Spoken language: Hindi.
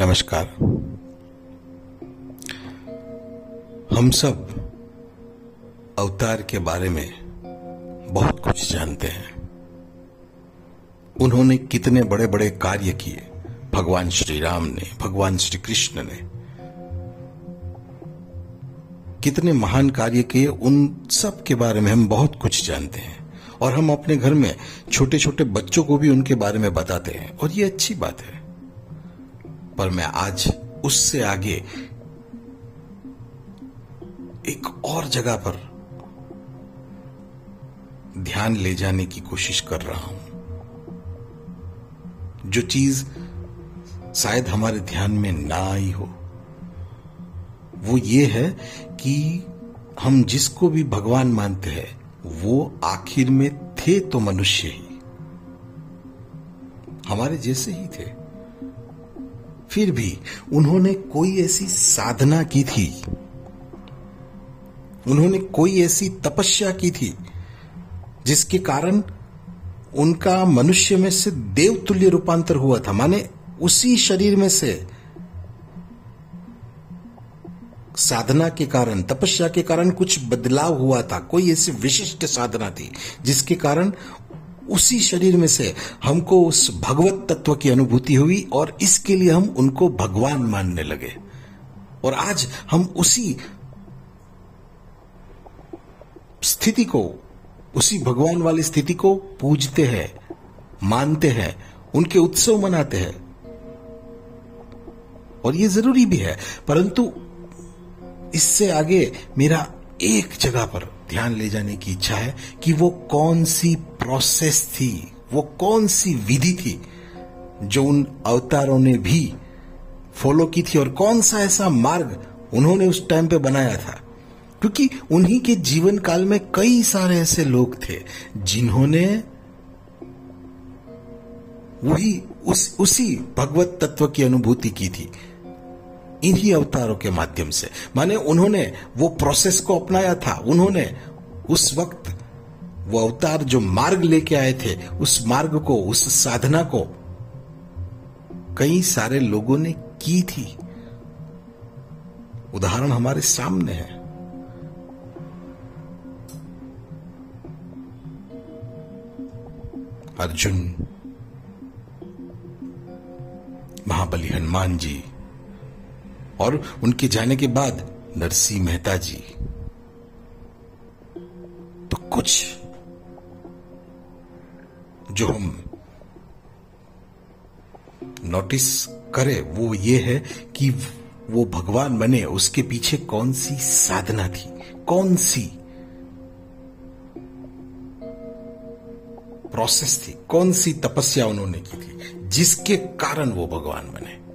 नमस्कार। हम सब अवतार के बारे में बहुत कुछ जानते हैं। उन्होंने कितने बड़े बड़े कार्य किए। भगवान श्री राम ने, भगवान श्री कृष्ण ने। कितने महान कार्य किए, उन सब के बारे में हम बहुत कुछ जानते हैं। और हम अपने घर में छोटे छोटे बच्चों को भी उनके बारे में बताते हैं। और ये अच्छी बात है। पर मैं आज उससे आगे एक और जगह पर ध्यान ले जाने की कोशिश कर रहा हूँ। जो चीज़ शायद हमारे ध्यान में ना आई हो, वो ये है कि हम जिसको भी भगवान मानते हैं, वो आखिर में थे तो मनुष्य ही। हमारे जैसे ही थे। फिर भी उन्होंने कोई ऐसी साधना की थी। उन्होंने कोई ऐसी तपस्या की थी, जिसके कारण उनका मनुष्य में से देवतुल्य रूपांतर हुआ था। माने उसी शरीर में से साधना के कारण, तपस्या के कारण कुछ बदलाव हुआ था। कोई ऐसी विशिष्ट साधना थी, जिसके कारण उसी शरीर में से हमको उस भगवत तत्व की अनुभूति हुई और इसके लिए हम उनको भगवान मानने लगे। और आज हम उसी स्थिति को, उसी भगवान वाली स्थिति को पूजते हैं, मानते हैं, उनके उत्सव मनाते हैं। और ये ज़रूरी भी है, परंतु इससे आगे मेरा एक जगह पर ध्यान ले जाने की इच्छा है कि वो कौन सी प्रोसेस थी, वो कौन सी विधि थी जो उन अवतारों ने भी फॉलो की थी और कौन सा ऐसा मार्ग उन्होंने उस टाइम पे बनाया था। क्योंकि उन्हीं के जीवन काल में कई सारे ऐसे लोग थे जिन्होंने वही उस, उसी भगवत तत्व की अनुभूति की थी। इन्हीं अवतारों के माध्यम से। माने उन्होंने वो प्रोसेस को अपनाया था। उन्होंने उस वक्त वो अवतार जो मार्ग लेके आए थे, उस मार्ग को, उस साधना को कई सारे लोगों ने की थी। उदाहरण हमारे सामने है। अर्जुन, महाबली हनुमान जी और उनके जाने के बाद नरसिंह मेहता जी तो कुछ जो हम नोटिस करें, वो ये है कि वो भगवान बने, उसके पीछे कौन सी साधना थी? कौन सी प्रोसेस थी? कौन सी तपस्या उन्होंने की थी? जिसके कारण वो भगवान बने?